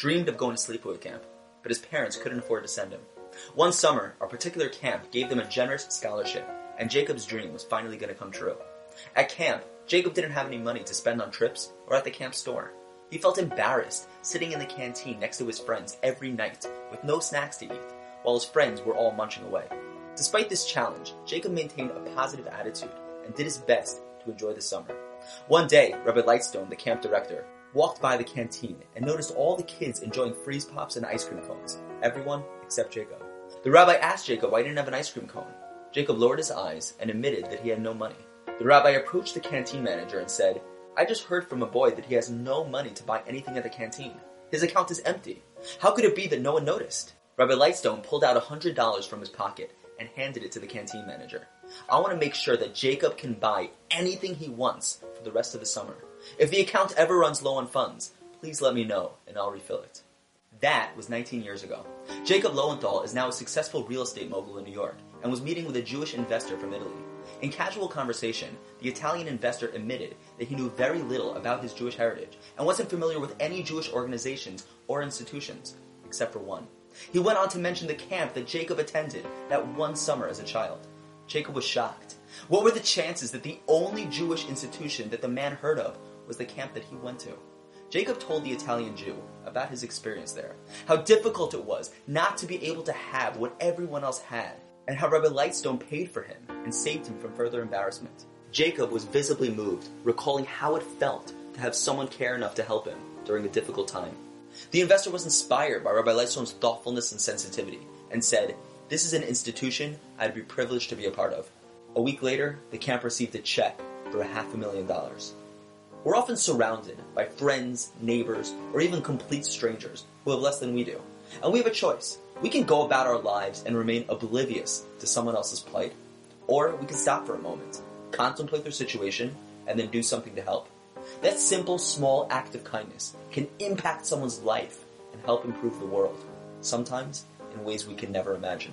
dreamed of going to sleepaway camp, but his parents couldn't afford to send him. One summer, a particular camp gave them a generous scholarship, and Jacob's dream was finally going to come true. At camp, Jacob didn't have any money to spend on trips or at the camp store. He felt embarrassed sitting in the canteen next to his friends every night with no snacks to eat, while his friends were all munching away. Despite this challenge, Jacob maintained a positive attitude and did his best to enjoy the summer. One day, Rabbi Lightstone, the camp director, walked by the canteen and noticed all the kids enjoying freeze pops and ice cream cones. Everyone except Jacob. The rabbi asked Jacob why he didn't have an ice cream cone. Jacob lowered his eyes and admitted that he had no money. The rabbi approached the canteen manager and said, I just heard from a boy that he has no money to buy anything at the canteen. His account is empty. How could it be that no one noticed? Rabbi Lightstone pulled out a hundred dollars from his pocket and handed it to the canteen manager. I want to make sure that Jacob can buy anything he wants for the rest of the summer. If the account ever runs low on funds, please let me know and I'll refill it. That was 19 years ago. Jacob Lowenthal is now a successful real estate mogul in New York and was meeting with a Jewish investor from Italy. In casual conversation, the Italian investor admitted that he knew very little about his Jewish heritage and wasn't familiar with any Jewish organizations or institutions, except for one. He went on to mention the camp that Jacob attended that one summer as a child. Jacob was shocked. What were the chances that the only Jewish institution that the man heard of was the camp that he went to? Jacob told the Italian Jew about his experience there, how difficult it was not to be able to have what everyone else had, and how Rabbi Lightstone paid for him and saved him from further embarrassment. Jacob was visibly moved, recalling how it felt to have someone care enough to help him during a difficult time. The investor was inspired by Rabbi Lightstone's thoughtfulness and sensitivity and said, This is an institution I'd be privileged to be a part of. A week later, the camp received a check for a half a million dollars. We're often surrounded by friends, neighbors, or even complete strangers who have less than we do. And we have a choice. We can go about our lives and remain oblivious to someone else's plight, or we can stop for a moment, contemplate their situation, and then do something to help. That simple, small act of kindness can impact someone's life and help improve the world, sometimes in ways we can never imagine.